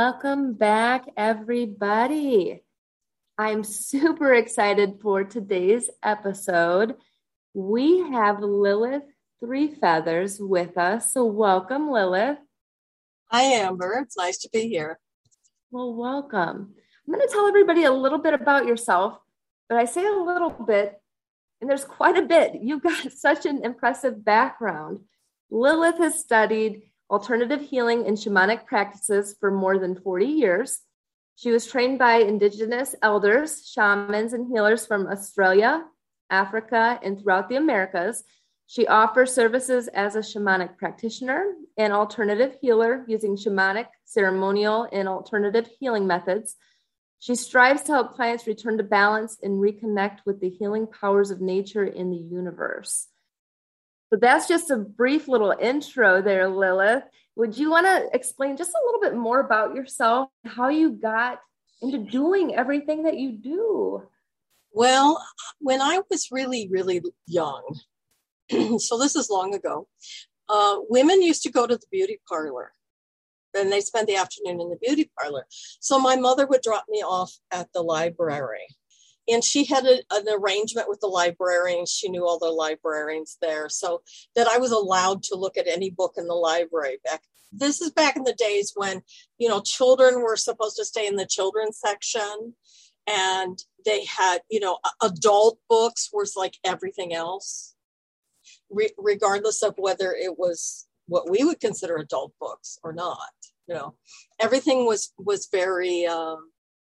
Welcome back, everybody. I'm super excited for today's episode. We have Lilith Three Feathers with us. So, welcome, Lillith. Hi, Amber. It's nice to be here. Well, welcome. I'm going to tell everybody a little bit about yourself, but I say a little bit, and there's quite a bit. You've got such an impressive background. Lillith has studied alternative healing and shamanic practices for more than 40 years. She was trained by indigenous elders, shamans, and healers from Australia, Africa, and throughout the Americas. She offers services as a shamanic practitioner and alternative healer using shamanic, ceremonial, and alternative healing methods. She strives to help clients return to balance and reconnect with the healing powers of nature in the universe. So that's just a brief little intro there, Lillith. Would you want to explain just a little bit more about yourself, how you got into doing everything that you do? Well, when I was really, really young, so this is long ago, uh, women used to go to the beauty parlor and they spent the afternoon in the beauty parlor. So my mother would drop me off at the library and she had a, an arrangement with the librarians she knew all the librarians there so that i was allowed to look at any book in the library back this is back in the days when you know children were supposed to stay in the children's section and they had you know adult books was like everything else re- regardless of whether it was what we would consider adult books or not you know. Everything was was very um,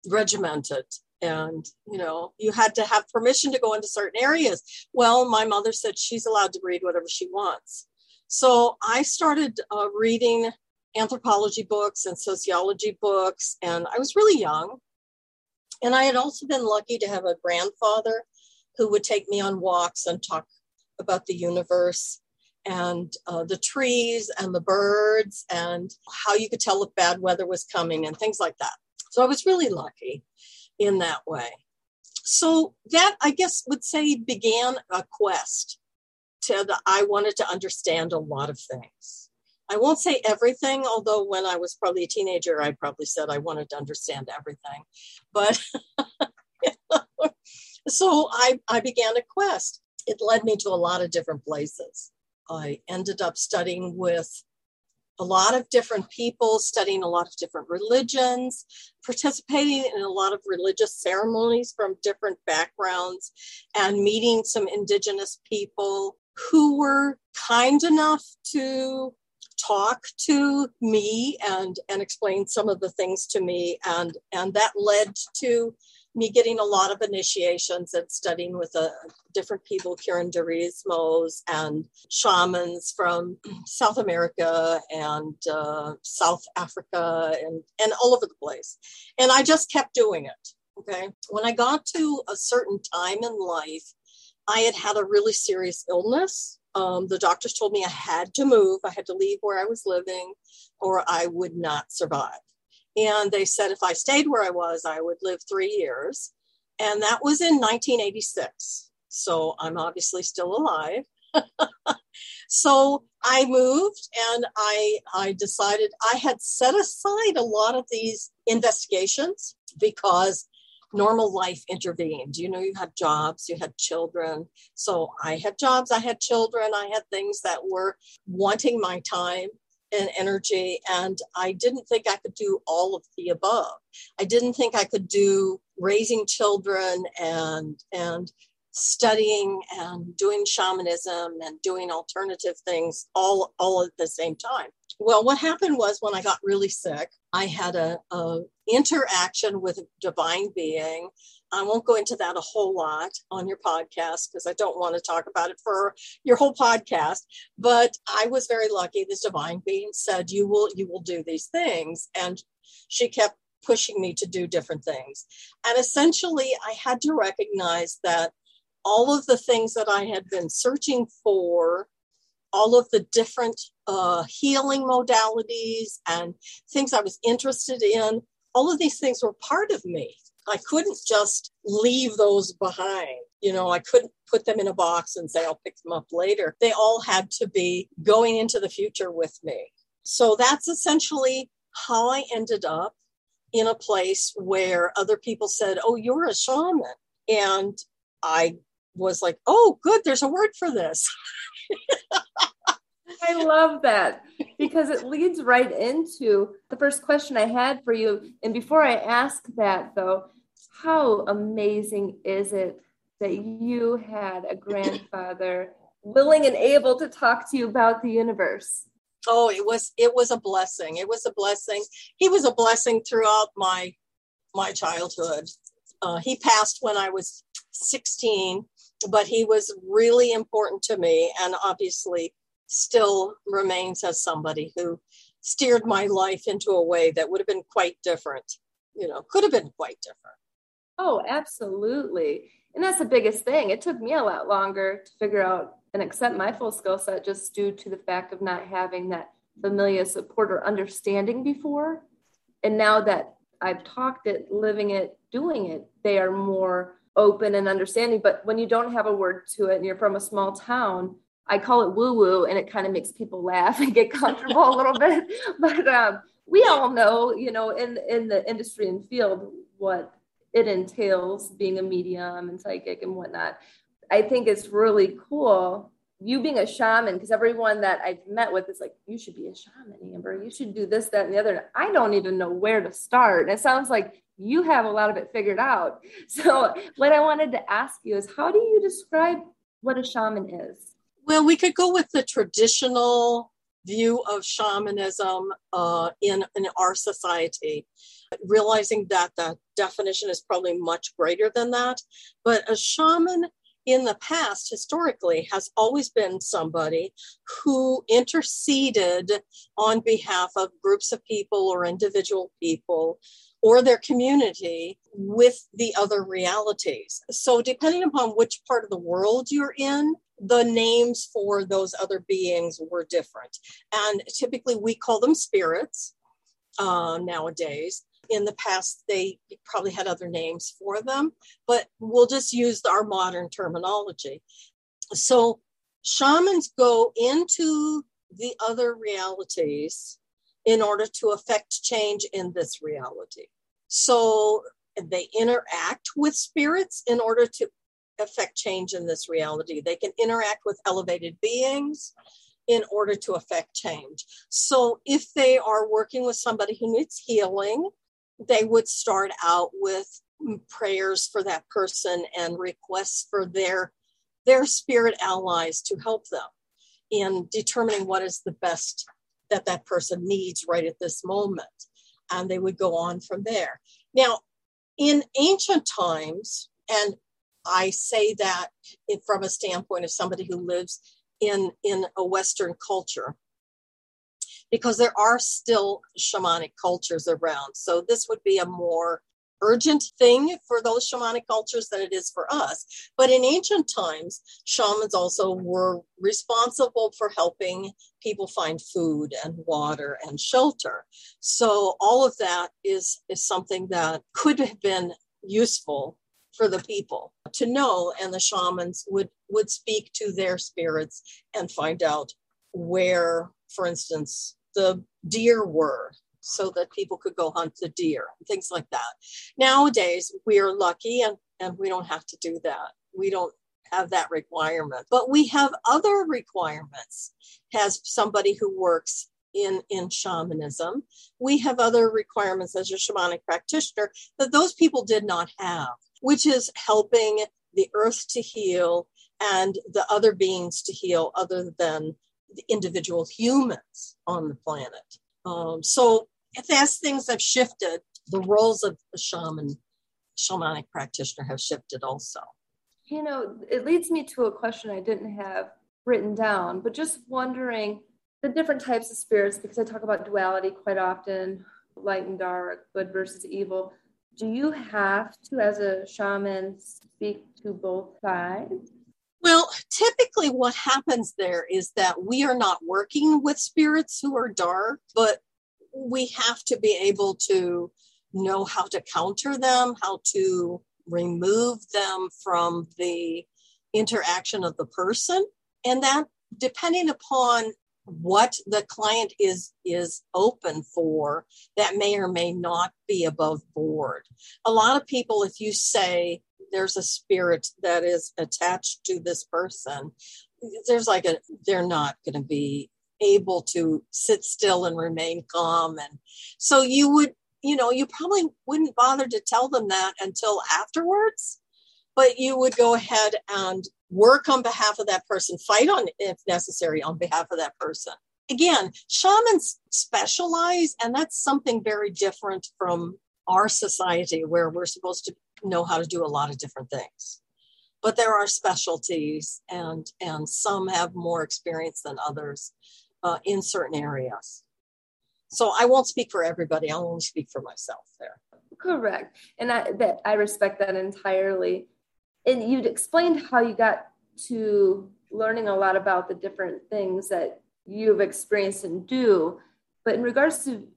regimented and you know you had to have permission to go into certain areas. Well my mother said she's allowed to read whatever she wants. So i started uh, reading anthropology books and sociology books and i was really young. And i had also been lucky to have a grandfather who would take me on walks and talk about the universe and uh, the trees and the birds and how you could tell if bad weather was coming and things like that. So i was really lucky in that way. So that I guess would say began a quest to the, I wanted to understand a lot of things. I won't say everything, although when I was probably a teenager, I probably said I wanted to understand everything. But so I, I began a quest. It led me to a lot of different places. I ended up studying with a lot of different people, studying a lot of different religions, participating in a lot of religious ceremonies from different backgrounds, and meeting some Indigenous people who were kind enough to talk to me and and explain some of the things to me. And and that led to me getting a lot of initiations and studying with uh, different people, curanderismos and shamans from South America and uh, South Africa and, and all over the place. And I just kept doing it. Okay. When I got to a certain time in life, I had had a really serious illness. Um, the doctors told me I had to move, I had to leave where I was living, or I would not survive. And they said if I stayed where I was, I would live three years. And that was in 1986. So I'm obviously still alive. so I moved and I, I decided I had set aside a lot of these investigations because normal life intervened. You know, you had jobs, you had children. So I had jobs, I had children, I had things that were wanting my time and energy and i didn't think i could do all of the above. I didn't think i could do raising children and and studying and doing shamanism and doing alternative things all all at the same time. Well what happened was when i got really sick i had a, a interaction with a divine being I won't go into that a whole lot on your podcast because I don't want to talk about it for your whole podcast. But I was very lucky. This divine being said, "You will, you will do these things," and she kept pushing me to do different things. And essentially, I had to recognize that all of the things that I had been searching for, all of the different uh, healing modalities and things I was interested in, all of these things were part of me I couldn't just leave those behind. You know, I couldn't put them in a box and say I'll pick them up later. They all had to be going into the future with me. So that's essentially how I ended up in a place where other people said, Oh, you're a shaman. And I was like, Oh, good, there's a word for this. I love that because it leads right into the first question I had for you. And before I ask that, though, how amazing is it that you had a grandfather willing and able to talk to you about the universe? Oh, it was it was a blessing. It was a blessing. He was a blessing throughout my my childhood. Uh, he passed when I was 16, but he was really important to me, and obviously still remains as somebody who steered my life into a way that would have been quite different. You know, could have been quite different. Oh, absolutely. And that's the biggest thing. It took me a lot longer to figure out and accept my full skill set just due to the fact of not having that familiar support or understanding before. And now that I've talked it, living it, doing it, they are more open and understanding. But when you don't have a word to it and you're from a small town, I call it woo woo and it kind of makes people laugh and get comfortable a little bit. But um, we all know, you know, in, in the industry and field, what it entails being a medium and psychic and whatnot. I think it's really cool you being a shaman because everyone that I've met with is like, you should be a shaman, Amber. You should do this, that, and the other. I don't even know where to start. And it sounds like you have a lot of it figured out. So, what I wanted to ask you is, how do you describe what a shaman is? Well, we could go with the traditional view of shamanism uh, in, in our society, realizing that the definition is probably much greater than that. But a shaman in the past, historically, has always been somebody who interceded on behalf of groups of people or individual people or their community with the other realities. So, depending upon which part of the world you're in, the names for those other beings were different. And typically, we call them spirits uh, nowadays in the past they probably had other names for them, but we'll just use our modern terminology. So shamans go into the other realities in order to affect change in this reality. So they interact with spirits in order to affect change in this reality. They can interact with elevated beings in order to affect change. So if they are working with somebody who needs healing, they would start out with prayers for that person and requests for their their spirit allies to help them in determining what is the best that that person needs right at this moment and they would go on from there now in ancient times and i say that from a standpoint of somebody who lives in in a western culture because there are still shamanic cultures around. So this would be a more urgent thing for those shamanic cultures than it is for us. But in ancient times, shamans also were responsible for helping people find food and water and shelter. So all of that is, is something that could have been useful for the people to know and the shamans would would speak to their spirits and find out where for instance the deer were so that people could go hunt the deer, things like that. Nowadays, we are lucky and, and we don't have to do that. We don't have that requirement, but we have other requirements. As somebody who works in, in shamanism, we have other requirements as a shamanic practitioner that those people did not have, which is helping the earth to heal and the other beings to heal other than the individual humans on the planet. Um, so as things have shifted, the roles of the shaman, shamanic practitioner have shifted also. You know, it leads me to a question I didn't have written down, but just wondering the different types of spirits, because I talk about duality quite often, light and dark, good versus evil. Do you have to, as a shaman, speak to both sides? Well, typically what happens there is that we are not working with spirits who are dark, but we have to be able to know how to counter them, how to remove them from the interaction of the person. And that, depending upon what the client is is open for that may or may not be above board. A lot of people if you say there's a spirit that is attached to this person there's like a they're not going to be able to sit still and remain calm. And so you would you know you probably wouldn't bother to tell them that until afterwards but you would go ahead and work on behalf of that person fight on if necessary on behalf of that person. Again shamans specialize and that's something very different from our society where we're supposed to know how to do a lot of different things. But there are specialties and and some have more experience than others uh, in certain areas. So i won't speak for everybody i'll only speak for myself there. Correct. And i that i respect that entirely and you'd explained how you got to learning a lot about the different things that you've experienced and do. But in regards to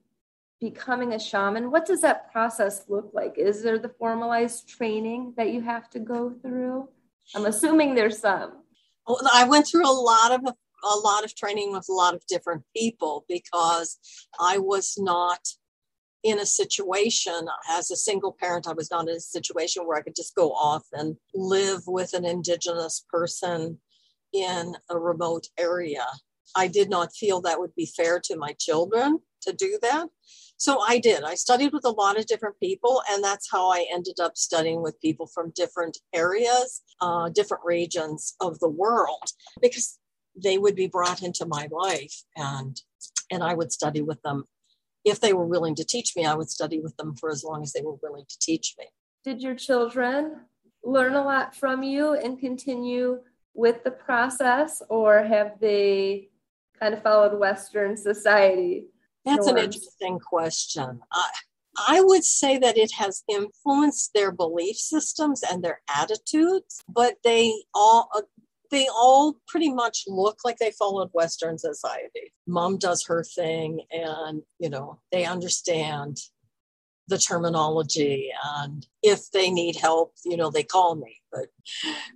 becoming a shaman what does that process look like? Is there the formalized training that you have to go through? I'm assuming there's some. I went through a lot of a lot of training with a lot of different people because i was not in a situation as a single parent i was not in a situation where i could just go off and live with an indigenous person in a remote area i did not feel that would be fair to my children to do that so I did. I studied with a lot of different people, and that's how I ended up studying with people from different areas, uh, different regions of the world, because they would be brought into my life, and and I would study with them. If they were willing to teach me, I would study with them for as long as they were willing to teach me. Did your children learn a lot from you and continue with the process, or have they kind of followed Western society? That's an interesting question. I, I would say that it has influenced their belief systems and their attitudes, but they all they all pretty much look like they followed Western society. Mom does her thing, and you know they understand the terminology and if they need help you know they call me but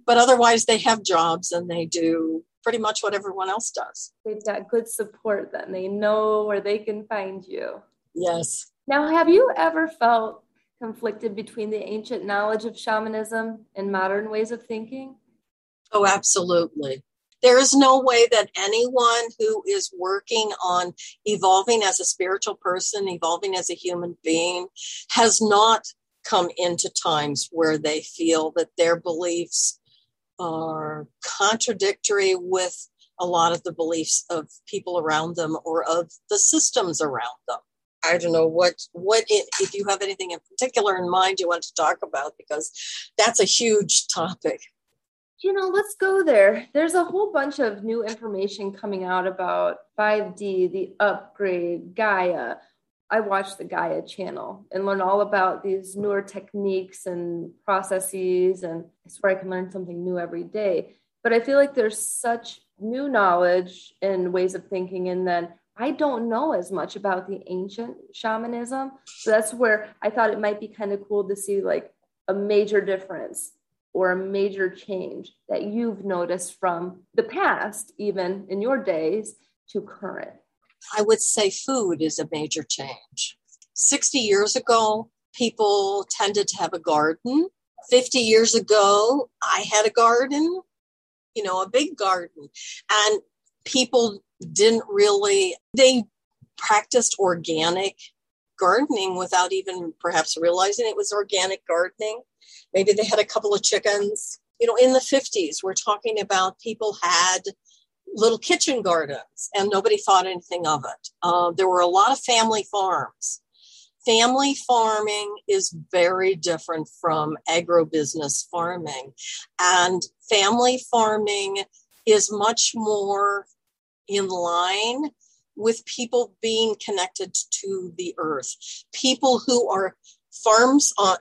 but otherwise they have jobs and they do pretty much what everyone else does. They've got good support then. They know where they can find you. Yes. Now, have you ever felt conflicted between the ancient knowledge of shamanism and modern ways of thinking? Oh, absolutely. There is no way that anyone who is working on evolving as a spiritual person, evolving as a human being, has not come into times where they feel that their beliefs are contradictory with a lot of the beliefs of people around them or of the systems around them. I don't know what what it, if you have anything in particular in mind you want to talk about because that's a huge topic. You know, let's go there. There's a whole bunch of new information coming out about 5D, the upgrade, Gaia, I watch the Gaia channel and learn all about these newer techniques and processes. And I swear I can learn something new every day. But I feel like there's such new knowledge and ways of thinking. And then I don't know as much about the ancient shamanism. So that's where I thought it might be kind of cool to see like a major difference or a major change that you've noticed from the past, even in your days, to current. I would say food is a major change. 60 years ago, people tended to have a garden. 50 years ago, I had a garden, you know, a big garden. And people didn't really, they practiced organic gardening without even perhaps realizing it was organic gardening. Maybe they had a couple of chickens. You know, in the 50s, we're talking about people had little kitchen gardens, and nobody thought anything of it. Uh, there were a lot of family farms. Family farming is very different from agrobusiness farming, and family farming is much more in line with people being connected to the earth. People who are farms on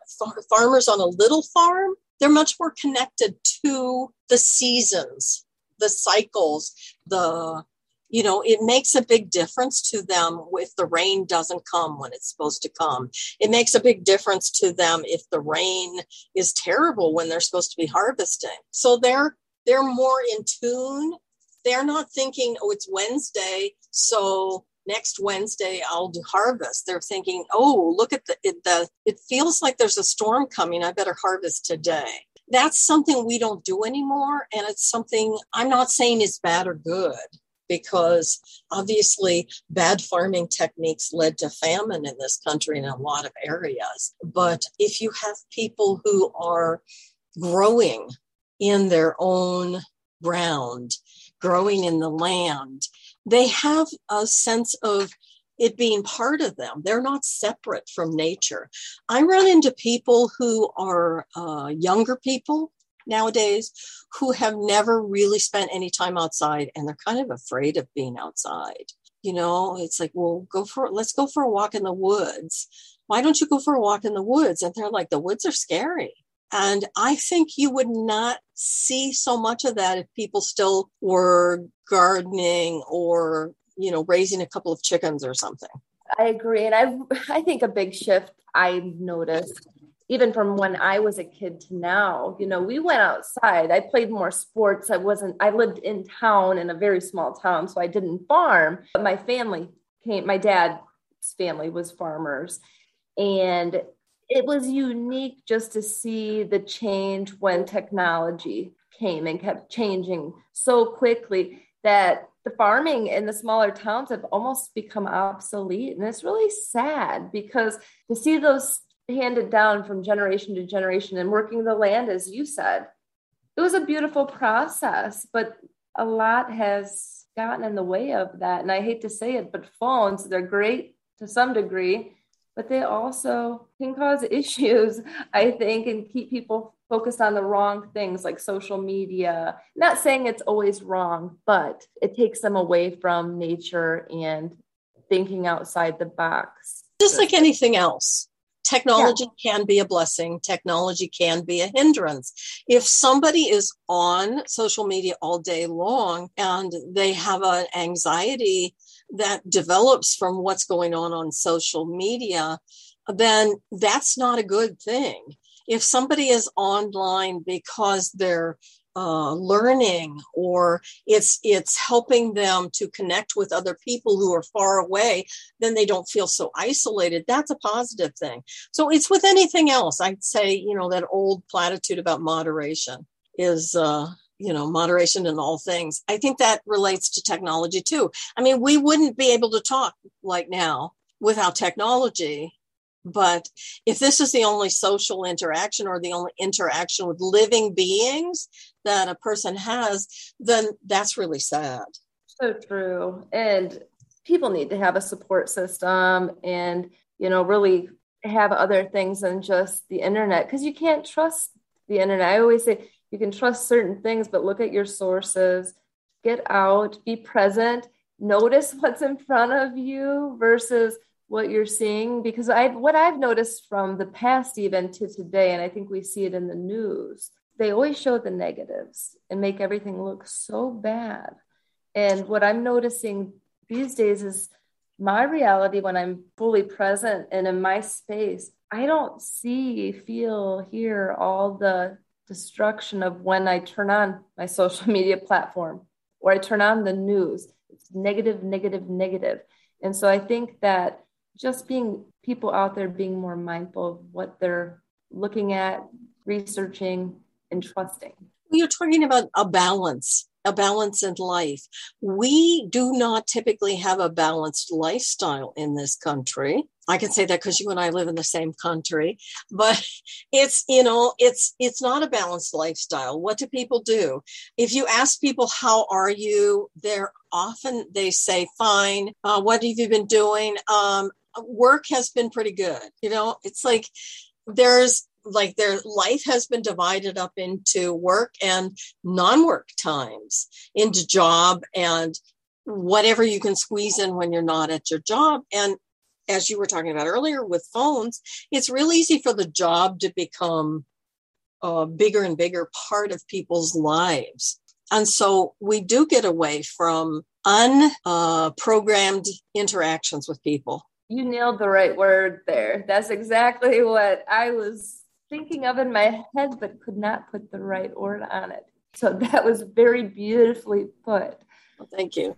farmers on a little farm, they're much more connected to the seasons the cycles, the you know, it makes a big difference to them if the rain doesn't come when it's supposed to come. It makes a big difference to them if the rain is terrible when they're supposed to be harvesting. So they're they're more in tune They're not thinking, oh, it's Wednesday, so next Wednesday I'll do harvest. They're thinking, oh, look at the it, the it feels like there's a storm coming. I better harvest today. That's something we don't do anymore, and it's something I'm not saying is bad or good because obviously bad farming techniques led to famine in this country in a lot of areas. But if you have people who are growing in their own ground, growing in the land, they have a sense of it being part of them. They're not separate from nature. I run into people who are uh, younger people nowadays who have never really spent any time outside and they're kind of afraid of being outside. You know, it's like, well, go for let's go for a walk in the woods. Why don't you go for a walk in the woods? And they're like, the woods are scary. And I think you would not see so much of that if people still were gardening or, you know, raising a couple of chickens or something. I agree. And I I think a big shift I noticed even from when I was a kid to now, you know, we went outside. I played more sports. I wasn't, I lived in town in a very small town, so I didn't farm. But my family came, my dad's family was farmers. And it was unique just to see the change when technology came and kept changing so quickly that the farming in the smaller towns have almost become obsolete. And it's really sad because to see those handed down from generation to generation and working the land, as you said, it was a beautiful process, but a lot has gotten in the way of that. And I hate to say it, but phones, they're great to some degree, but they also can cause issues, I think, and keep people focused on the wrong things like social media. Not saying it's always wrong, but it takes them away from nature and thinking outside the box. Just like anything else technology yeah. can be a blessing technology can be a hindrance if somebody is on social media all day long and they have an anxiety that develops from what's going on on social media then that's not a good thing. If somebody is online because they're uh, learning or it's it's helping them to connect with other people who are far away then they don't feel so isolated that's a positive thing. So it's with anything else. I'd say you know that old platitude about moderation is uh you know moderation in all things i think that relates to technology too i mean we wouldn't be able to talk like now without technology but if this is the only social interaction or the only interaction with living beings that a person has, then that's really sad. So true. And people need to have a support system and, you know, really have other things than just the internet because you can't trust the internet. I always say you can trust certain things, but look at your sources, get out, be present, notice what's in front of you versus what you're seeing because I've what I've noticed from the past even to today, and I think we see it in the news, they always show the negatives and make everything look so bad. And what I'm noticing these days is my reality when I'm fully present and in my space, I don't see, feel, hear all the destruction of when I turn on my social media platform or I turn on the news. It's negative, negative, negative. And so I think that just being people out there being more mindful of what they're looking at, researching, and trusting. You're talking about a balance, a balance in life. We do not typically have a balanced lifestyle in this country. I can say that because you and I live in the same country, but it's, you know, it's, it's not a balanced lifestyle. What do people do? If you ask people, how are you? They're often, they say, fine. Uh, what have you been doing? Um, work has been pretty good. You know, it's like there's like their life has been divided up into work and non-work times, into job and whatever you can squeeze in when you're not at your job. And as you were talking about earlier with phones, it's real easy for the job to become a bigger and bigger part of people's lives. And so we do get away from unprogrammed uh, interactions with people you nailed the right word there. That's exactly what I was thinking of in my head, but could not put the right word on it. So that was very beautifully put. Well, thank you.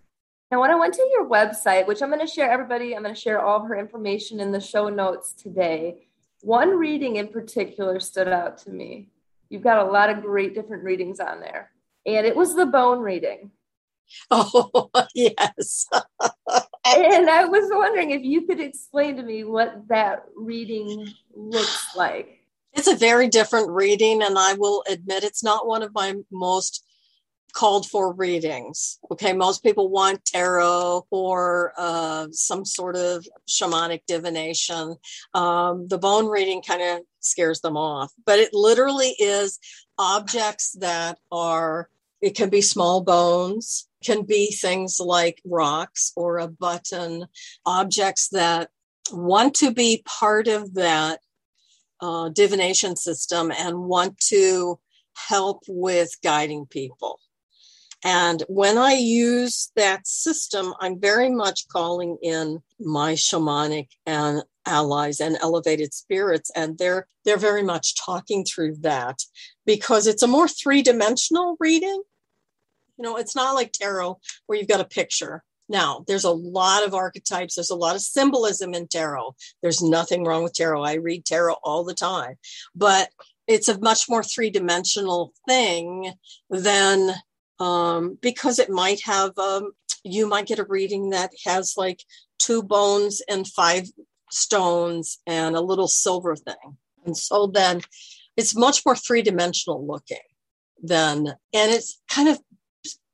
And when I went to your website, which I'm going to share everybody, I'm going to share all of her information in the show notes today. One reading in particular stood out to me. You've got a lot of great different readings on there. And it was the bone reading. Oh, yes. and I was wondering if you could explain to me what that reading looks like. It's a very different reading, and I will admit it's not one of my most called for readings. Okay, most people want tarot or uh, some sort of shamanic divination. Um, the bone reading kind of scares them off, but it literally is objects that are, it can be small bones, can be things like rocks or a button, objects that want to be part of that uh, divination system and want to help with guiding people. And when I use that system, I'm very much calling in my shamanic and allies and elevated spirits and they're they're very much talking through that because it's a more three-dimensional reading. You know, it's not like tarot where you've got a picture. Now, there's a lot of archetypes, there's a lot of symbolism in tarot. There's nothing wrong with tarot. I read tarot all the time. But it's a much more three-dimensional thing than um, because it might have um, you might get a reading that has like two bones and five stones and a little silver thing. And so then it's much more three-dimensional looking than and it's kind of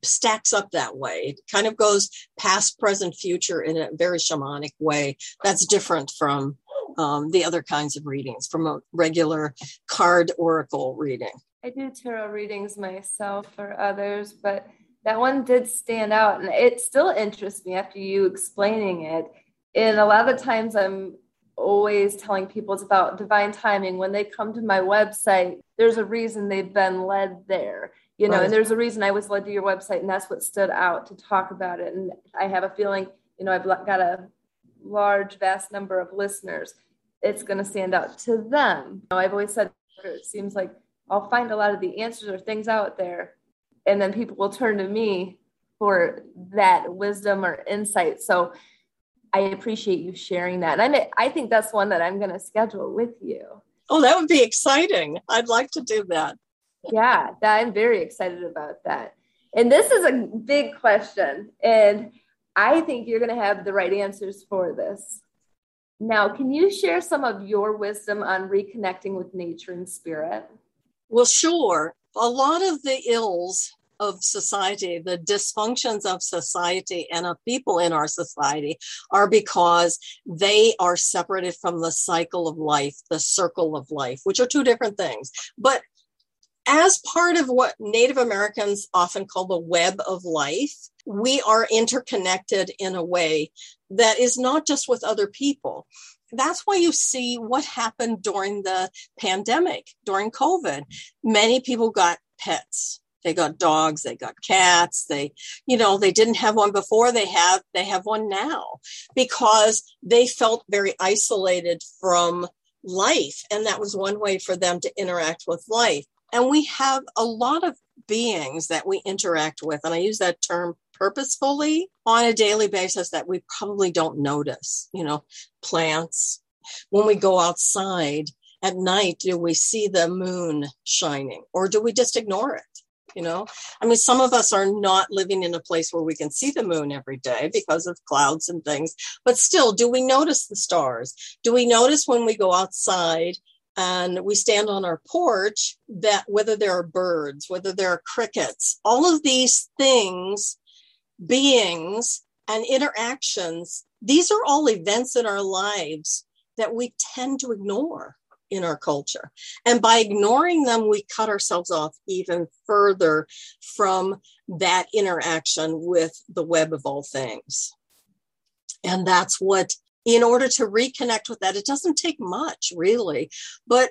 stacks up that way. It kind of goes past present future in a very shamanic way. That's different from um, the other kinds of readings from a regular card oracle reading I do tarot readings myself for others, but that one did stand out and it still interests me after you explaining it. And a lot of the times I'm always telling people it's about divine timing. When they come to my website, there's a reason they've been led there, you know, right. and there's a reason I was led to your website, and that's what stood out to talk about it. And I have a feeling, you know, I've got a large, vast number of listeners. It's going to stand out to them. You know, I've always said it seems like I'll find a lot of the answers or things out there, and then people will turn to me for that wisdom or insight. So I appreciate you sharing that. And I, I think that's one that I'm going to schedule with you. Oh, that would be exciting. I'd like to do that. yeah, that, I'm very excited about that. And this is a big question. And I think you're going to have the right answers for this. Now, can you share some of your wisdom on reconnecting with nature and spirit? Well, sure. A lot of the ills of society, the dysfunctions of society and of people in our society are because they are separated from the cycle of life, the circle of life, which are two different things. But as part of what Native Americans often call the web of life, we are interconnected in a way that is not just with other people that's why you see what happened during the pandemic, during COVID. Many people got pets. They got dogs, they got cats, they, you know, they didn't have one before, they have, they have one now because they felt very isolated from life. And that was one way for them to interact with life. And we have a lot of beings that we interact with. And I use that term purposefully on a daily basis that we probably don't notice. You know, plants. When we go outside at night, do we see the moon shining or do we just ignore it? You know, I mean, some of us are not living in a place where we can see the moon every day because of clouds and things, but still, do we notice the stars? Do we notice when we go outside and we stand on our porch that whether there are birds, whether there are crickets, all of these things beings and interactions, these are all events in our lives that we tend to ignore in our culture. And by ignoring them, we cut ourselves off even further from that interaction with the web of all things. And that's what, in order to reconnect with that, it doesn't take much really, but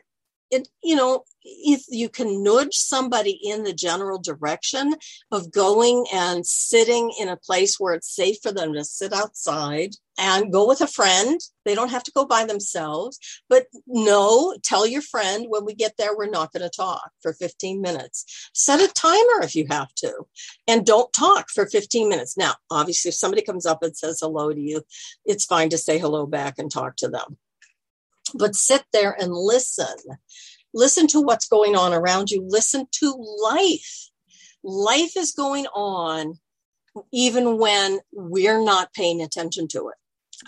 it you know if you can nudge somebody in the general direction of going and sitting in a place where it's safe for them to sit outside and go with a friend they don't have to go by themselves but no tell your friend when we get there we're not going to talk for 15 minutes. Set a timer if you have to and don't talk for 15 minutes. Now obviously if somebody comes up and says hello to you it's fine to say hello back and talk to them but sit there and listen. Listen to what's going on around you. Listen to life. Life is going on even when we're not paying attention to it.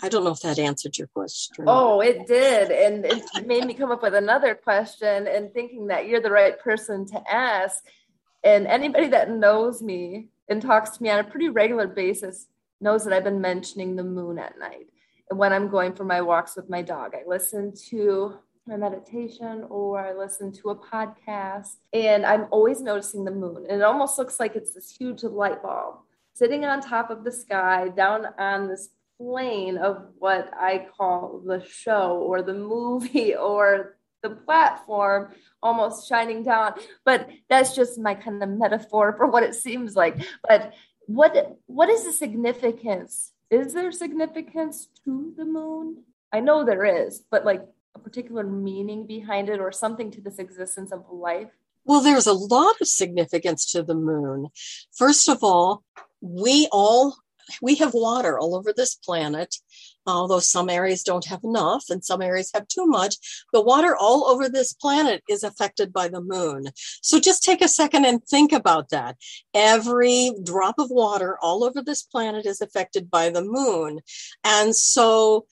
I don't know if that answered your question. Oh, it did. And it made me come up with another question and thinking that you're the right person to ask. And anybody that knows me and talks to me on a pretty regular basis knows that I've been mentioning the moon at night when I'm going for my walks with my dog. I listen to my meditation or I listen to a podcast and I'm always noticing the moon. And it almost looks like it's this huge light bulb sitting on top of the sky down on this plane of what I call the show or the movie or the platform almost shining down. But that's just my kind of metaphor for what it seems like. But what what is the significance is there significance to the moon? I know there is, but like a particular meaning behind it or something to this existence of life? Well, there's a lot of significance to the moon. First of all, we all we have water all over this planet although some areas don't have enough and some areas have too much, the water all over this planet is affected by the moon. So just take a second and think about that. Every drop of water all over this planet is affected by the moon. And so,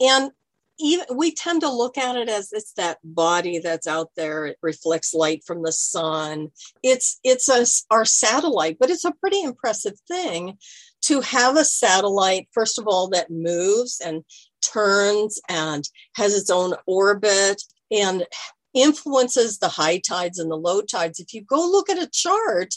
and even we tend to look at it as it's that body that's out there it reflects light from the sun it's it's a, our satellite but it's a pretty impressive thing to have a satellite, first of all, that moves and turns and has its own orbit and influences the high tides and the low tides. If you go look at a chart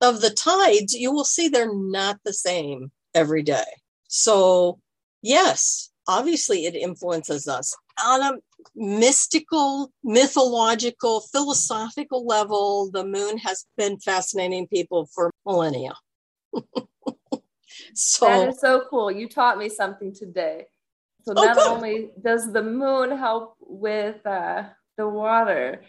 of the tides, you will see they're not the same every day. So, yes, obviously it influences us on a mystical, mythological, philosophical level. The moon has been fascinating people for millennia. So that is so cool. You taught me something today. So oh, not good. only does the moon help with uh, the water,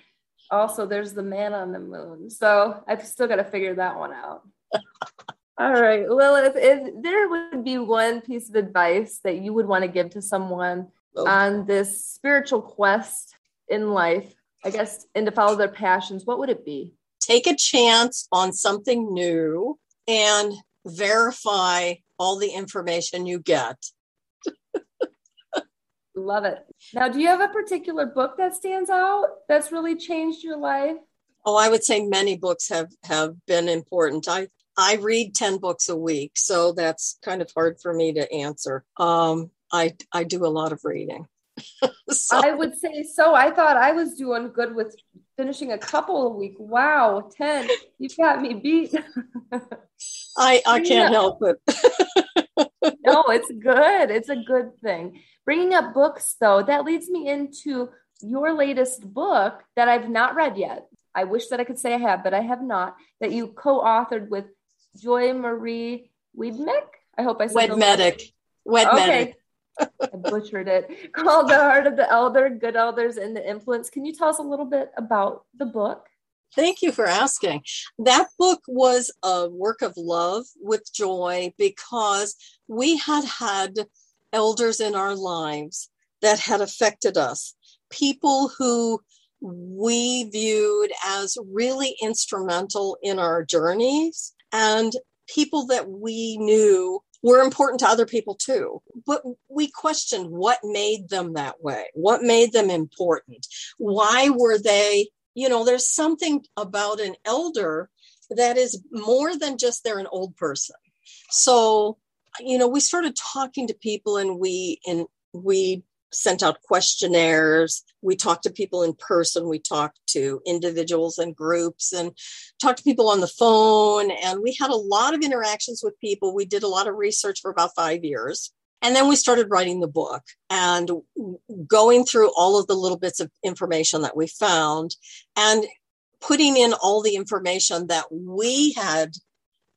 also there's the man on the moon. So I've still got to figure that one out. All right, Lillith, if there would be one piece of advice that you would want to give to someone oh. on this spiritual quest in life, I guess, and to follow their passions, what would it be? Take a chance on something new and verify all the information you get. Love it. Now, do you have a particular book that stands out that's really changed your life? Oh, I would say many books have have been important. I I read 10 books a week, so that's kind of hard for me to answer. Um, I I do a lot of reading. so. I would say so. I thought I was doing good with finishing a couple a week. Wow, 10. You've got me beat. I, I can't help it. no, it's good. It's a good thing. Bringing up books, though, that leads me into your latest book that I've not read yet. I wish that I could say I have, but I have not. That you co-authored with Joy Marie Wedmedyk. I hope I said Wedmedyk. Wedmedyk. Okay. I butchered it. Called The Heart of the Elder, Good Elders and the Influence. Can you tell us a little bit about the book? Thank you for asking. That book was a work of love with joy because we had had elders in our lives that had affected us, people who we viewed as really instrumental in our journeys and people that we knew were important to other people too. But we questioned what made them that way, what made them important, why were they you know, there's something about an elder that is more than just they're an old person. So, you know, we started talking to people and we and we sent out questionnaires. We talked to people in person. We talked to individuals and groups and talked to people on the phone. And we had a lot of interactions with people. We did a lot of research for about five years. And then we started writing the book and going through all of the little bits of information that we found and putting in all the information that we had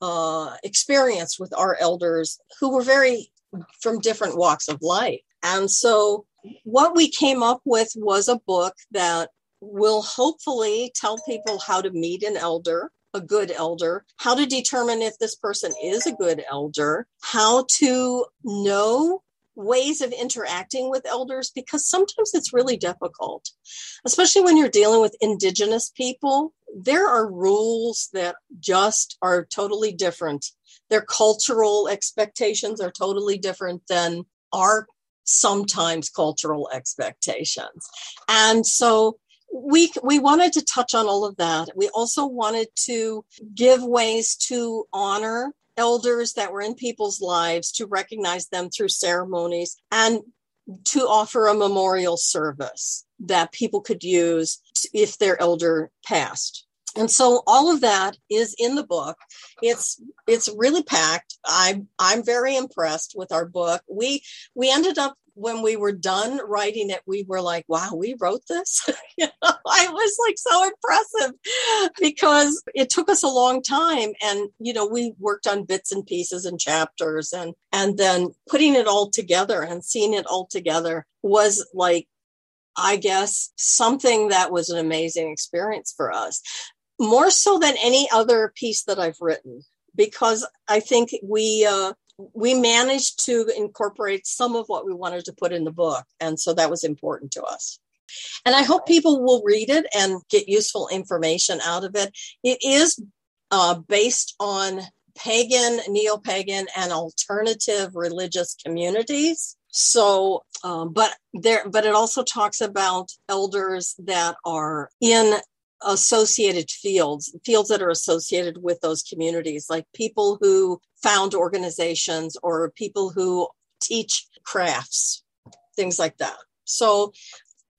uh, experienced with our elders who were very from different walks of life. And so what we came up with was a book that will hopefully tell people how to meet an elder, a good elder, how to determine if this person is a good elder, how to know ways of interacting with elders because sometimes it's really difficult, especially when you're dealing with indigenous people. There are rules that just are totally different. Their cultural expectations are totally different than our sometimes cultural expectations. And so we we wanted to touch on all of that. We also wanted to give ways to honor elders that were in people's lives to recognize them through ceremonies and to offer a memorial service that people could use if their elder passed. And so all of that is in the book. It's it's really packed. I'm i'm very impressed with our book. We we ended up when we were done writing it, we were like, wow, we wrote this. you know, I was like so impressive because it took us a long time. And, you know, we worked on bits and pieces and chapters and, and then putting it all together and seeing it all together was like, I guess something that was an amazing experience for us, more so than any other piece that I've written, because I think we, uh, we managed to incorporate some of what we wanted to put in the book. And so that was important to us. And I hope people will read it and get useful information out of it. It is uh, based on pagan, neo pagan, and alternative religious communities. So, um, but there, but it also talks about elders that are in associated fields, fields that are associated with those communities, like people who found organizations or people who teach crafts, things like that. So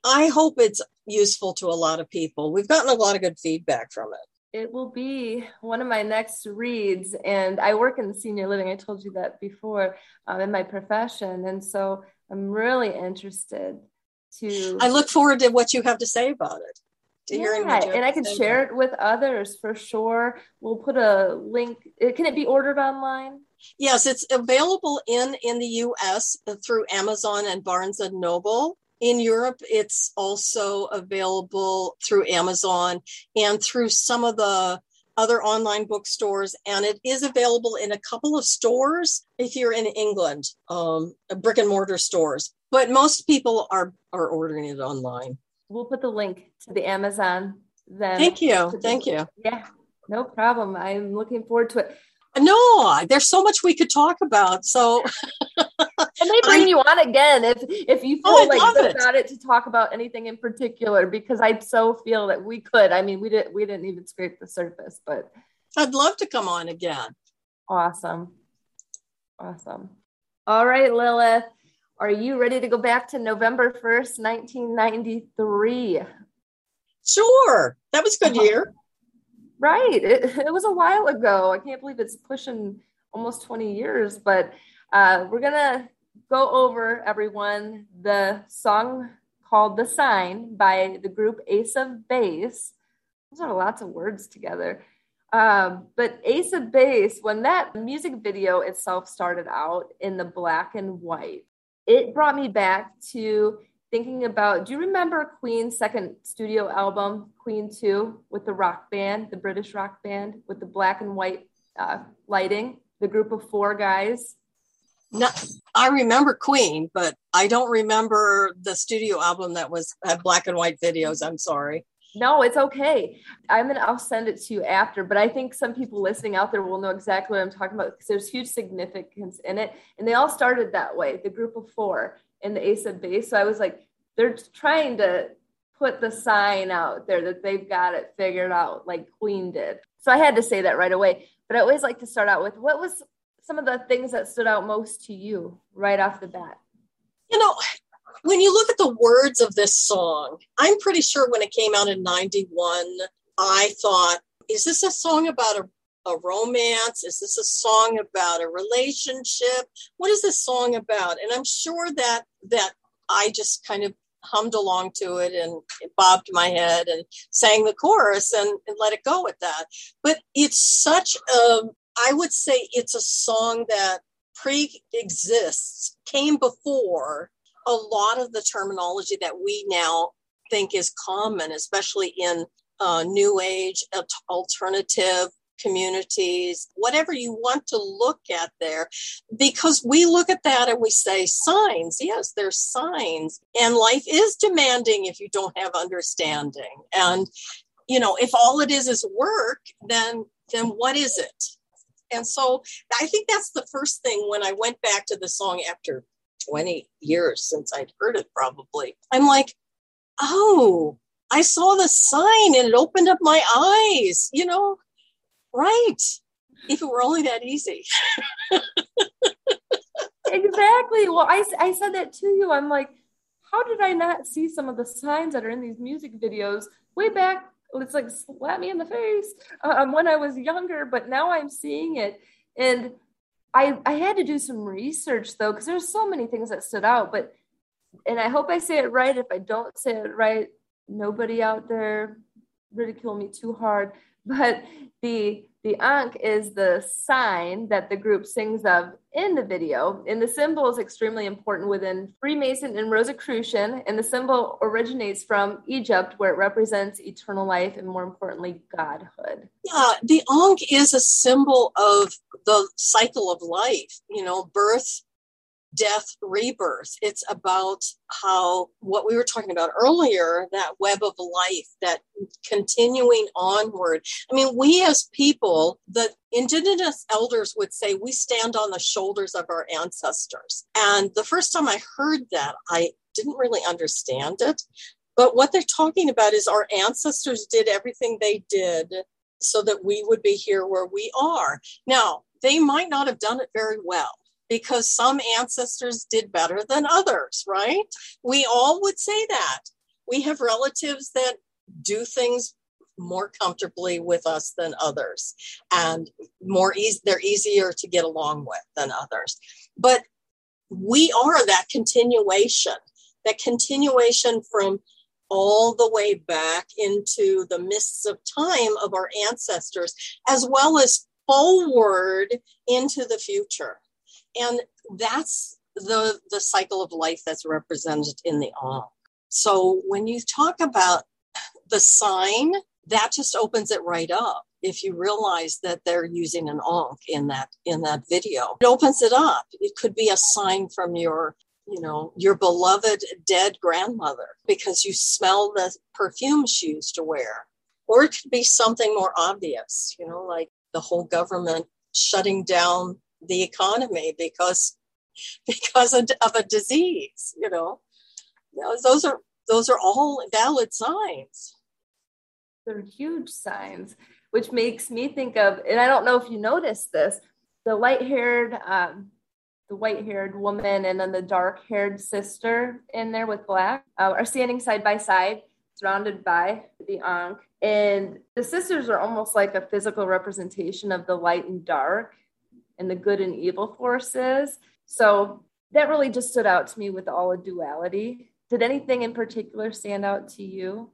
I hope it's useful to a lot of people. We've gotten a lot of good feedback from it. It will be one of my next reads. And I work in senior living. I told you that before um, in my profession. And so I'm really interested to. I look forward to what you have to say about it to yeah, and I can share it with others for sure. We'll put a link. Can it be ordered online? Yes, it's available in in the U.S. through Amazon and Barnes and Noble. In Europe, it's also available through Amazon and through some of the other online bookstores, and it is available in a couple of stores if you're in England, um, brick and mortar stores. But most people are are ordering it online we'll put the link to the Amazon. Then thank you, thank you. Yeah, no problem. I'm looking forward to it. No, there's so much we could talk about. So I may bring I, you on again if if you oh, feel oh, like you got it to talk about anything in particular because I so feel that we could. I mean, we didn't we didn't even scrape the surface, but I'd love to come on again. Awesome. Awesome. All right, Lillith. Are you ready to go back to November 1st, 1993? Sure. That was a good year. Right. It, it was a while ago. I can't believe it's pushing almost 20 years, but uh, we're going to go over, everyone, the song called The Sign by the group Ace of Base. Those are lots of words together. Um, but Ace of Base, when that music video itself started out in the black and white, it brought me back to thinking about do you remember Queen's second studio album, Queen 2, with the rock band, the British rock band, with the black and white uh, lighting, the group of four guys? No, I remember Queen, but I don't remember the studio album that was had black and white videos. I'm sorry. No, it's okay. I'm gonna I'll send it to you after, but I think some people listening out there will know exactly what I'm talking about because there's huge significance in it. And they all started that way, the group of four in the Ace of Base. So I was like, they're trying to put the sign out there that they've got it figured out, like Queen did. So I had to say that right away. But I always like to start out with what was some of the things that stood out most to you right off the bat? You know, when you look at the words of this song, I'm pretty sure when it came out in 91, I thought, is this a song about a a romance? Is this a song about a relationship? What is this song about? And I'm sure that that I just kind of hummed along to it and bobbed my head and sang the chorus and, and let it go with that. But it's such a, I would say it's a song that pre exists, came before a lot of the terminology that we now think is common, especially in uh, new age alternative communities, whatever you want to look at there, because we look at that and we say signs. Yes, there's signs. And life is demanding if you don't have understanding. And, you know, if all it is is work, then then what is it? And so I think that's the first thing when I went back to the song after 20 years since I'd heard it, probably. I'm like, oh, I saw the sign and it opened up my eyes, you know? Right. If it were only that easy. exactly. Well, I, I said that to you. I'm like, how did I not see some of the signs that are in these music videos way back? It's like slap me in the face um, when I was younger, but now I'm seeing it. And I, I had to do some research though, because there's so many things that stood out. But, and I hope I say it right. If I don't say it right, nobody out there ridicule me too hard. But the the ankh is the sign that the group sings of in the video. And the symbol is extremely important within Freemason and Rosicrucian. And the symbol originates from Egypt, where it represents eternal life and, more importantly, godhood. Yeah, the ankh is a symbol of the cycle of life, you know, birth, death rebirth. It's about how what we were talking about earlier that web of life that continuing onward. I mean we as people the indigenous elders would say we stand on the shoulders of our ancestors. And the first time i heard that i didn't really understand it. But what they're talking about is our ancestors did everything they did so that we would be here where we are. Now they might not have done it very well because some ancestors did better than others, right? We all would say that. We have relatives that do things more comfortably with us than others and more easy they're easier to get along with than others but we are that continuation that continuation from all the way back into the mists of time of our ancestors as well as forward into the future and that's the the cycle of life that's represented in the ankh so when you talk about the sign that just opens it right up if you realize that they're using an ankh in that in that video. It opens it up. It could be a sign from your you know your beloved dead grandmother because you smell the perfume she used to wear. Or it could be something more obvious you know like the whole government shutting down the economy because because of, a disease you know? Those are those are all valid signs. They're huge signs which makes me think of and i don't know if you noticed this the light haired um, the white haired woman and then the dark haired sister in there with black uh, are standing side by side surrounded by the ankh. And the sisters are almost like a physical representation of the light and dark and the good and evil forces. So that really just stood out to me with all the duality. Did anything in particular stand out to you?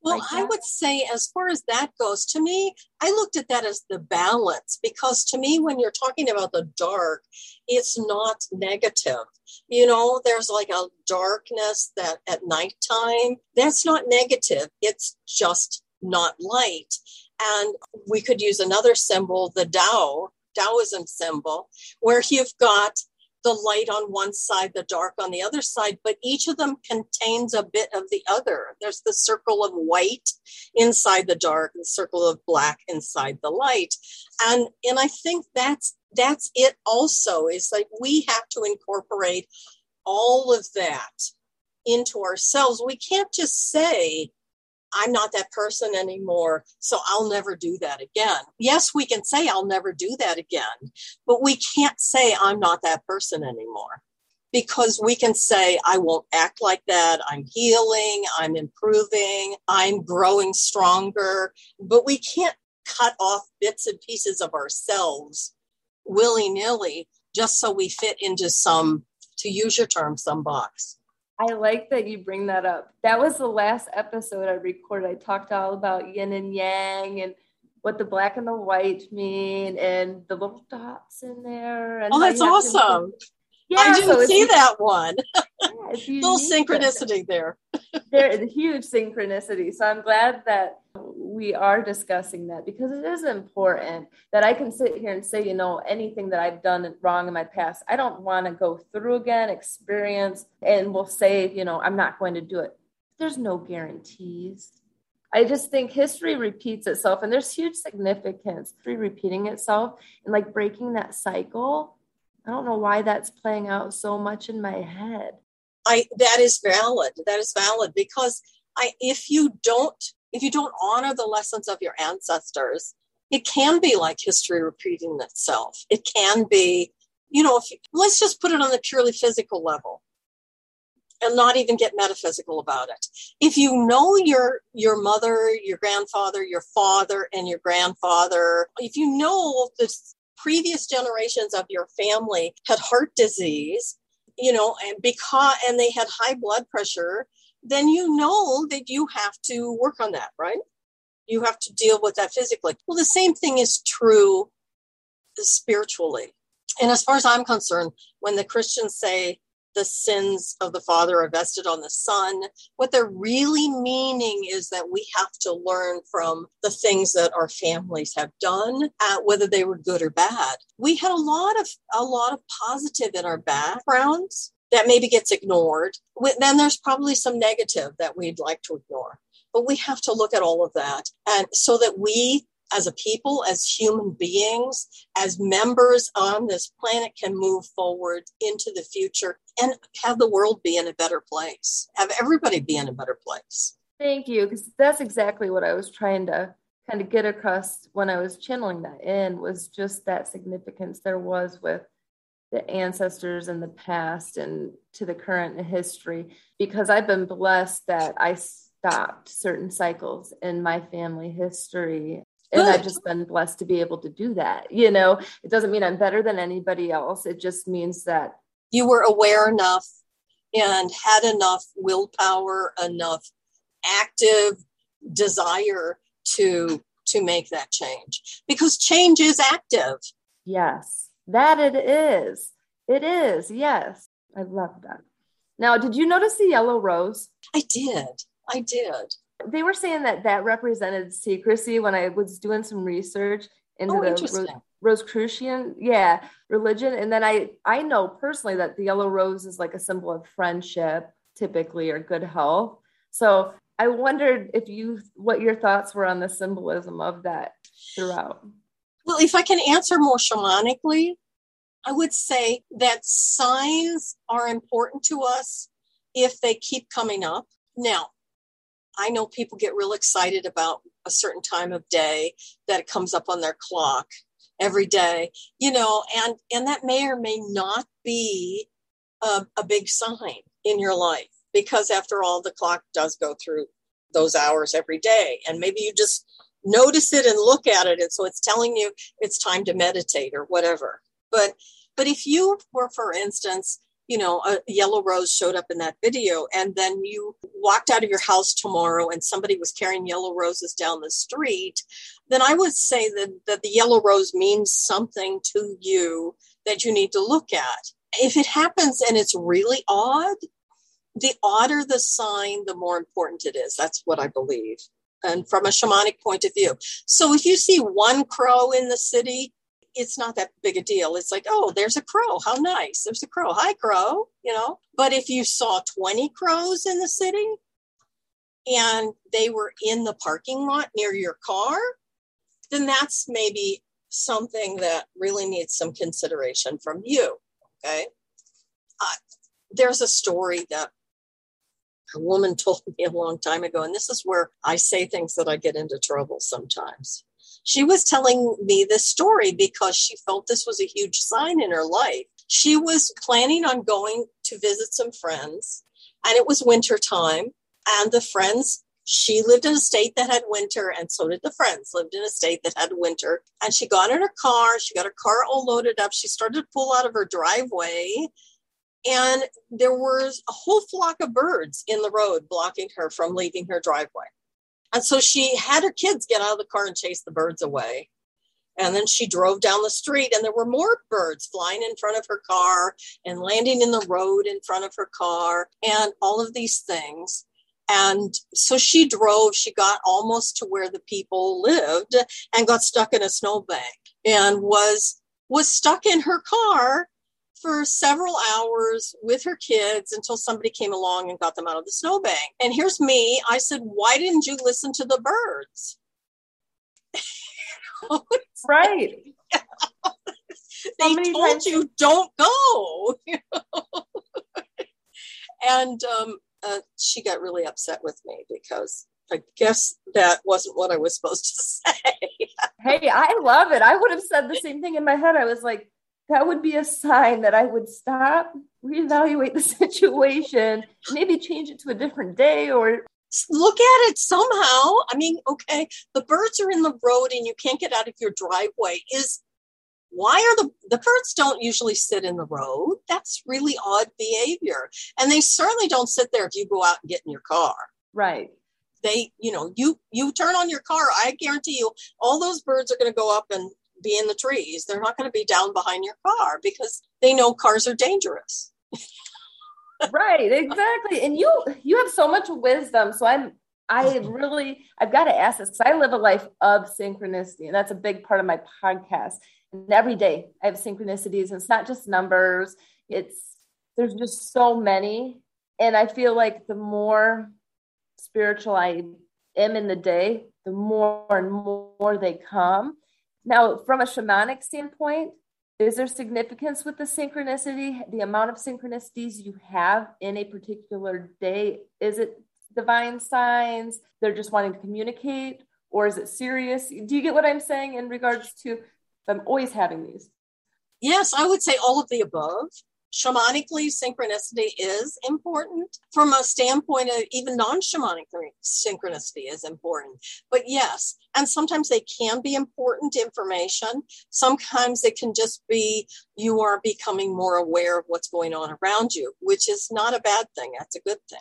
Well, I would say, as far as that goes, to me, I looked at that as the balance because to me, when you're talking about the dark, it's not negative. You know, there's like a darkness that at nighttime, that's not negative. It's just not light. And we could use another symbol, the Tao, Taoism symbol, where you've got the light on one side, the dark on the other side, but each of them contains a bit of the other. There's the circle of white inside the dark, the circle of black inside the light. And and I think that's that's it also, is like we have to incorporate all of that into ourselves. We can't just say, I'm not that person anymore, so I'll never do that again. Yes, we can say I'll never do that again, but we can't say I'm not that person anymore because we can say I won't act like that. I'm healing, I'm improving, I'm growing stronger, but we can't cut off bits and pieces of ourselves willy nilly just so we fit into some, to use your term, some box. I like that you bring that up. That was the last episode I recorded. I talked all about yin and yang and what the black and the white mean and the little dots in there. And oh, that's awesome. To, yeah, I didn't so see that one. Yeah, little synchronicity there. There's a huge synchronicity. So I'm glad that we are discussing that because it is important that I can sit here and say, you know, anything that I've done wrong in my past, I don't want to go through again, experience, and we'll say, you know, I'm not going to do it. There's no guarantees. I just think history repeats itself and there's huge significance history repeating itself and like breaking that cycle. I don't know why that's playing out so much in my head. I that is valid. That is valid because I if you don't if you don't honor the lessons of your ancestors, it can be like history repeating itself. It can be, you know, you, let's just put it on the purely physical level and not even get metaphysical about it. If you know your your mother, your grandfather, your father and your grandfather, if you know the previous generations of your family had heart disease, you know, and because and they had high blood pressure, then you know that you have to work on that, right? You have to deal with that physically. Well, the same thing is true spiritually. And as far as I'm concerned, when the Christians say the sins of the father are vested on the son. What they're really meaning is that we have to learn from the things that our families have done, uh, whether they were good or bad. We had a lot of a lot of positive in our backgrounds that maybe gets ignored. Then there's probably some negative that we'd like to ignore. But we have to look at all of that and so that we as a people, as human beings, as members on this planet can move forward into the future and have the world be in a better place, have everybody be in a better place. Thank you, because that's exactly what I was trying to kind of get across when I was channeling that in was just that significance there was with the ancestors in the past and to the current history because I've been blessed that I stopped certain cycles in my family history and I've just been blessed to be able to do that. You know, it doesn't mean I'm better than anybody else. It just means that you were aware enough and had enough willpower, enough active desire to to make that change because change is active. Yes, that it is. It is. Yes. I love that. Now, did you notice the yellow rose? I did. I did they were saying that that represented secrecy when I was doing some research into oh, the Rosicrucian, yeah, religion. And then I I know personally that the yellow rose is like a symbol of friendship, typically, or good health. So I wondered if you what your thoughts were on the symbolism of that throughout. Well, if I can answer more shamanically, I would say that signs are important to us if they keep coming up. Now, I know people get real excited about a certain time of day that it comes up on their clock every day, you know, and and that may or may not be a, a big sign in your life because after all, the clock does go through those hours every day, and maybe you just notice it and look at it, and so it's telling you it's time to meditate or whatever. But but if you were, for instance, you know, a yellow rose showed up in that video, and then you walked out of your house tomorrow and somebody was carrying yellow roses down the street, then I would say that, that the yellow rose means something to you that you need to look at. If it happens and it's really odd, the odder the sign, the more important it is. That's what I believe. And from a shamanic point of view. So if you see one crow in the city, it's not that big a deal. It's like, oh, there's a crow. How nice. There's a crow. Hi, crow. You know, but if you saw 20 crows in the city and they were in the parking lot near your car, then that's maybe something that really needs some consideration from you. Okay. Uh, there's a story that a woman told me a long time ago, and this is where I say things that I get into trouble sometimes she was telling me this story because she felt this was a huge sign in her life. She was planning on going to visit some friends, and it was winter time, and the friends she lived in a state that had winter, and so did the friends lived in a state that had winter. And she got in her car, she got her car all loaded up. She started to pull out of her driveway, and there was a whole flock of birds in the road blocking her from leaving her driveway. And so she had her kids get out of the car and chase the birds away. And then she drove down the street, and there were more birds flying in front of her car and landing in the road in front of her car, and all of these things. And so she drove, she got almost to where the people lived and got stuck in a snowbank and was was stuck in her car for several hours with her kids until somebody came along and got them out of the snowbank. And here's me. I said, Why didn't you listen to the birds? right. they told times- you don't go. and um, uh, she got really upset with me because I guess that wasn't what I was supposed to say. hey, I love it. I would have said the same thing in my head. I was like, that would be a sign that I would stop, reevaluate the situation, maybe change it to a different day or look at it somehow. I mean, okay, the birds are in the road and you can't get out of your driveway. Is why are the the birds don't usually sit in the road? That's really odd behavior. And they certainly don't sit there if you go out and get in your car. Right. They, you know, you you turn on your car, I guarantee you all those birds are going to go up and be in the trees. They're not going to be down behind your car because they know cars are dangerous. right, exactly. And you you have so much wisdom. So I'm I really I've got to ask this because I live a life of synchronicity, and that's a big part of my podcast. And every day I have synchronicities, and it's not just numbers. It's there's just so many, and I feel like the more spiritual I am in the day, the more and more they come. Now, from a shamanic standpoint, is there significance with the synchronicity? The amount of synchronicities you have in a particular day? Is it divine signs? They're just wanting to communicate? Or is it serious? Do you get what I'm saying in regards to I'm always having these? Yes, I would say all of the above shamanically synchronicity is important. From a standpoint of even non-shamanic synchronicity is important. But yes and sometimes they can be important information. Sometimes it can just be you are becoming more aware of what's going on around you which is not a bad thing. That's a good thing.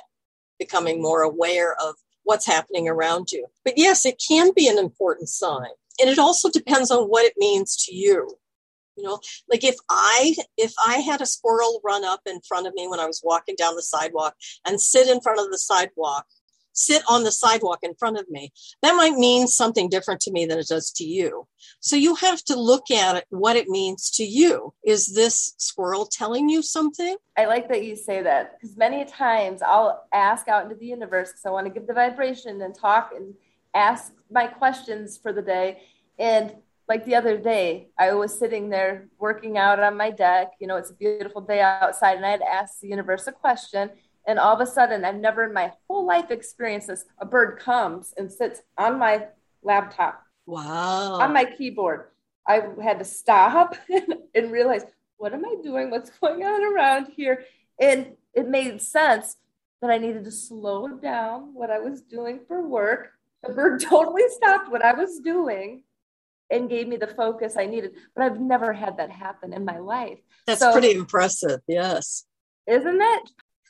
Becoming more aware of what's happening around you. But yes it can be an important sign. And it also depends on what it means to you you know like if i if i had a squirrel run up in front of me when i was walking down the sidewalk and sit in front of the sidewalk sit on the sidewalk in front of me that might mean something different to me than it does to you. So you have to look at it what it means to you. Is this squirrel telling you something? I like that you say that because many times i'll ask out into the universe because i want to give the vibration and talk and ask my questions for the day. And like the other day, I was sitting there working out on my deck. You know, it's a beautiful day outside, and I had asked the universe a question. And all of a sudden, I've never in my whole life experienced this. A bird comes and sits on my laptop. Wow. On my keyboard. I had to stop and realize, what am I doing? What's going on around here? And it made sense that I needed to slow down what I was doing for work. The bird totally stopped what I was doing and gave me the focus I needed. But I've never had that happen in my life. That's so, pretty impressive. Yes. Isn't it?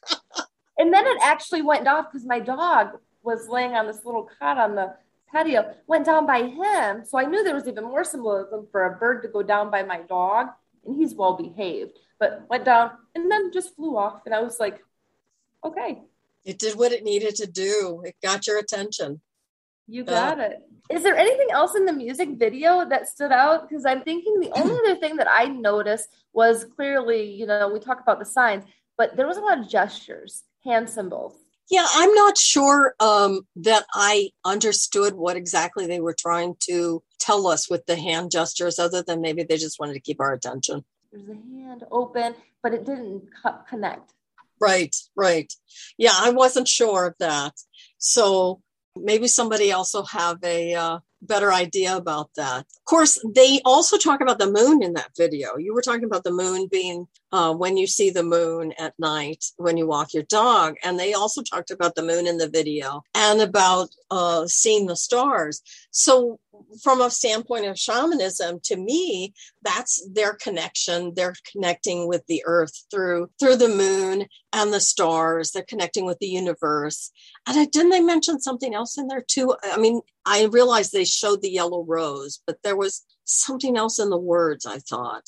and then it actually went off because my dog was laying on this little cot on the patio, went down by him. So I knew there was even more symbolism for a bird to go down by my dog. And he's well behaved, but went down and then just flew off. And I was like, okay. It did what it needed to do. It got your attention. You got uh, it. Is there anything else in the music video that stood out? Because I'm thinking the only other thing that I noticed was clearly, you know, we talk about the signs, but there was a lot of gestures, hand symbols. Yeah, I'm not sure um, that I understood what exactly they were trying to tell us with the hand gestures, other than maybe they just wanted to keep our attention. There's a hand open, but it didn't connect. Right, right. Yeah, I wasn't sure of that. So maybe somebody also have a uh, better idea about that. Of course, they also talk about the moon in that video. You were talking about the moon being uh, when you see the moon at night when you walk your dog. And they also talked about the moon in the video and about uh, seeing the stars. So from a standpoint of shamanism to me that's their connection. They're connecting with the earth through through the moon and the stars. They're connecting with the universe. And I, didn't they mention something else in there too? I mean i realized they showed the yellow rose but there was something else in the words i thought.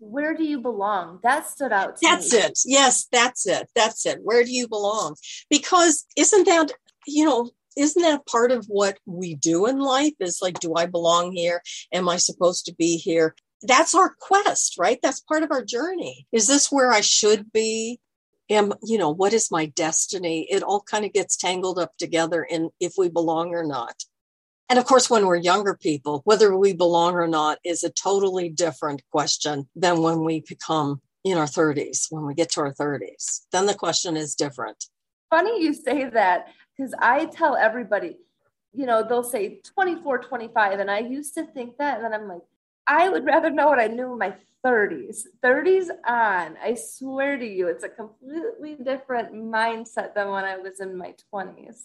Where do you belong? That stood out that's me. it. Yes that's it. That's it. Where do you belong? Because isn't that you know isn't that part of what we do in life? Is like do i belong here? Am i supposed to be here? That's our quest right? That's part of our journey. Is this where i should be? Am you know what is my destiny? It all kind of gets tangled up together in if we belong or not. And of course when we're younger people whether we belong or not is a totally different question than when we become in our 30s when we get to our 30s then the question is different. Funny you say that because I tell everybody, you know, they'll say 24, 25. And I used to think that. And then I'm like, I would rather know what I knew in my 30s. 30s on, I swear to you, it's a completely different mindset than when I was in my 20s.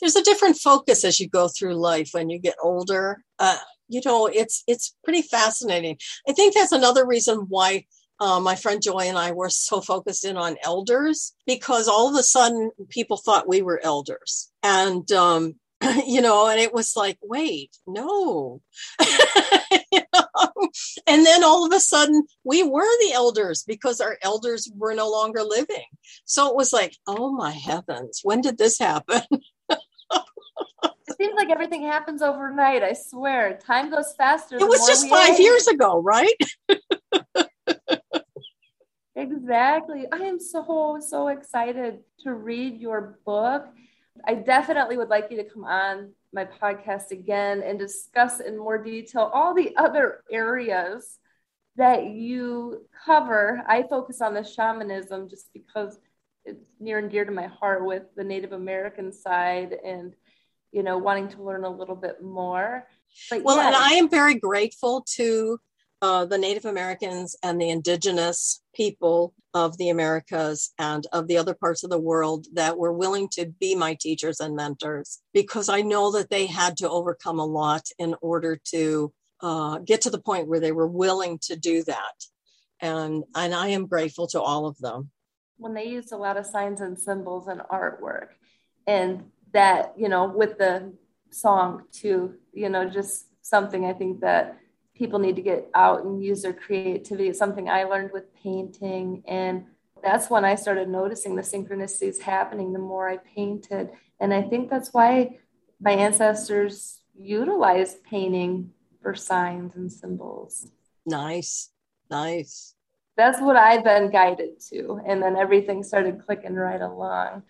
There's a different focus as you go through life when you get older. Uh, you know, it's it's pretty fascinating. I think that's another reason why uh, my friend Joy and I were so focused in on elders because all of a sudden people thought we were elders. And, um, you know, and it was like, wait, no. you know? And then all of a sudden we were the elders because our elders were no longer living. So it was like, oh my heavens, when did this happen? it seems like everything happens overnight. I swear, time goes faster. It was just five age. years ago, right? Exactly. I am so, so excited to read your book. I definitely would like you to come on my podcast again and discuss in more detail all the other areas that you cover. I focus on the shamanism just because it's near and dear to my heart with the Native American side and, you know, wanting to learn a little bit more. But well, yeah. and I am very grateful to uh, the Native Americans and the indigenous people of the Americas and of the other parts of the world that were willing to be my teachers and mentors because I know that they had to overcome a lot in order to uh, get to the point where they were willing to do that. And, and I am grateful to all of them. When they used a lot of signs and symbols and artwork, and that, you know, with the song too, you know, just something I think that people need to get out and use their creativity. It's something I learned with painting. And that's when I started noticing the synchronicities happening the more I painted. And I think that's why my ancestors utilized painting for signs and symbols. Nice, nice. That's what I've been guided to. And then everything started clicking right along.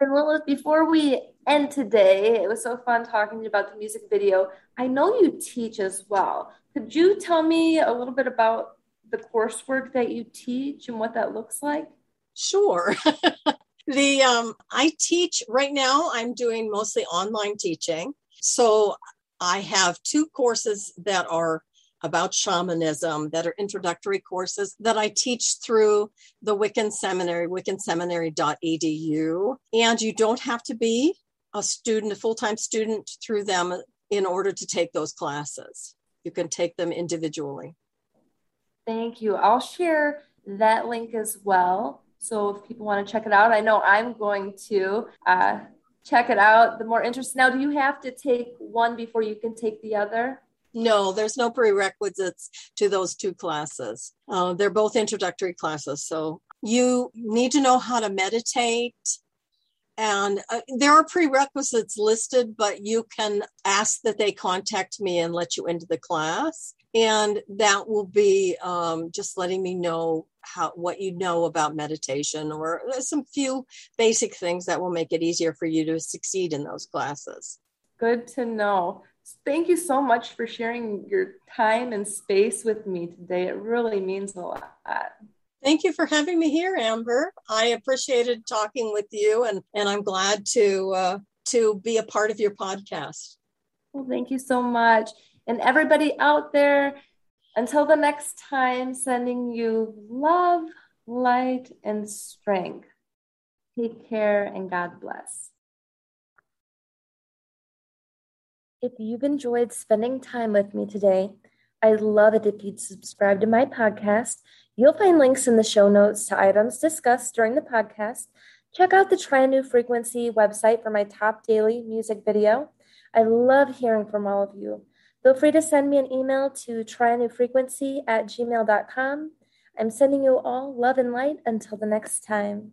And Lillith, before we end today, it was so fun talking about the music video. I know you teach as well. Could you tell me a little bit about the coursework that you teach and what that looks like? Sure. the um, I teach right now. I'm doing mostly online teaching. So I have two courses that are about shamanism that are introductory courses that I teach through the Wiccan Seminary, wiccanseminary.edu. And you don't have to be a student, a full time student through them in order to take those classes you can take them individually. Thank you. I'll share that link as well. So if people want to check it out, I know I'm going to uh, check it out. The more interest. Now, do you have to take one before you can take the other? No, there's no prerequisites to those two classes. Uh, they're both introductory classes. So you need to know how to meditate and uh, there are prerequisites listed, but you can ask that they contact me and let you into the class. And that will be um, just letting me know how what you know about meditation or some few basic things that will make it easier for you to succeed in those classes. Good to know. Thank you so much for sharing your time and space with me today. It really means a lot. Thank you for having me here, Amber. I appreciated talking with you, and, and I'm glad to uh, to be a part of your podcast. Well, thank you so much. And everybody out there, until the next time, sending you love, light, and strength. Take care and God bless. If you've enjoyed spending time with me today, I'd love it if you'd subscribe to my podcast. You'll find links in the show notes to items discussed during the podcast. Check out the Try a New Frequency website for my top daily music video. I love hearing from all of you. Feel free to send me an email to tryanewfrequency at gmail.com. I'm sending you all love and light until the next time.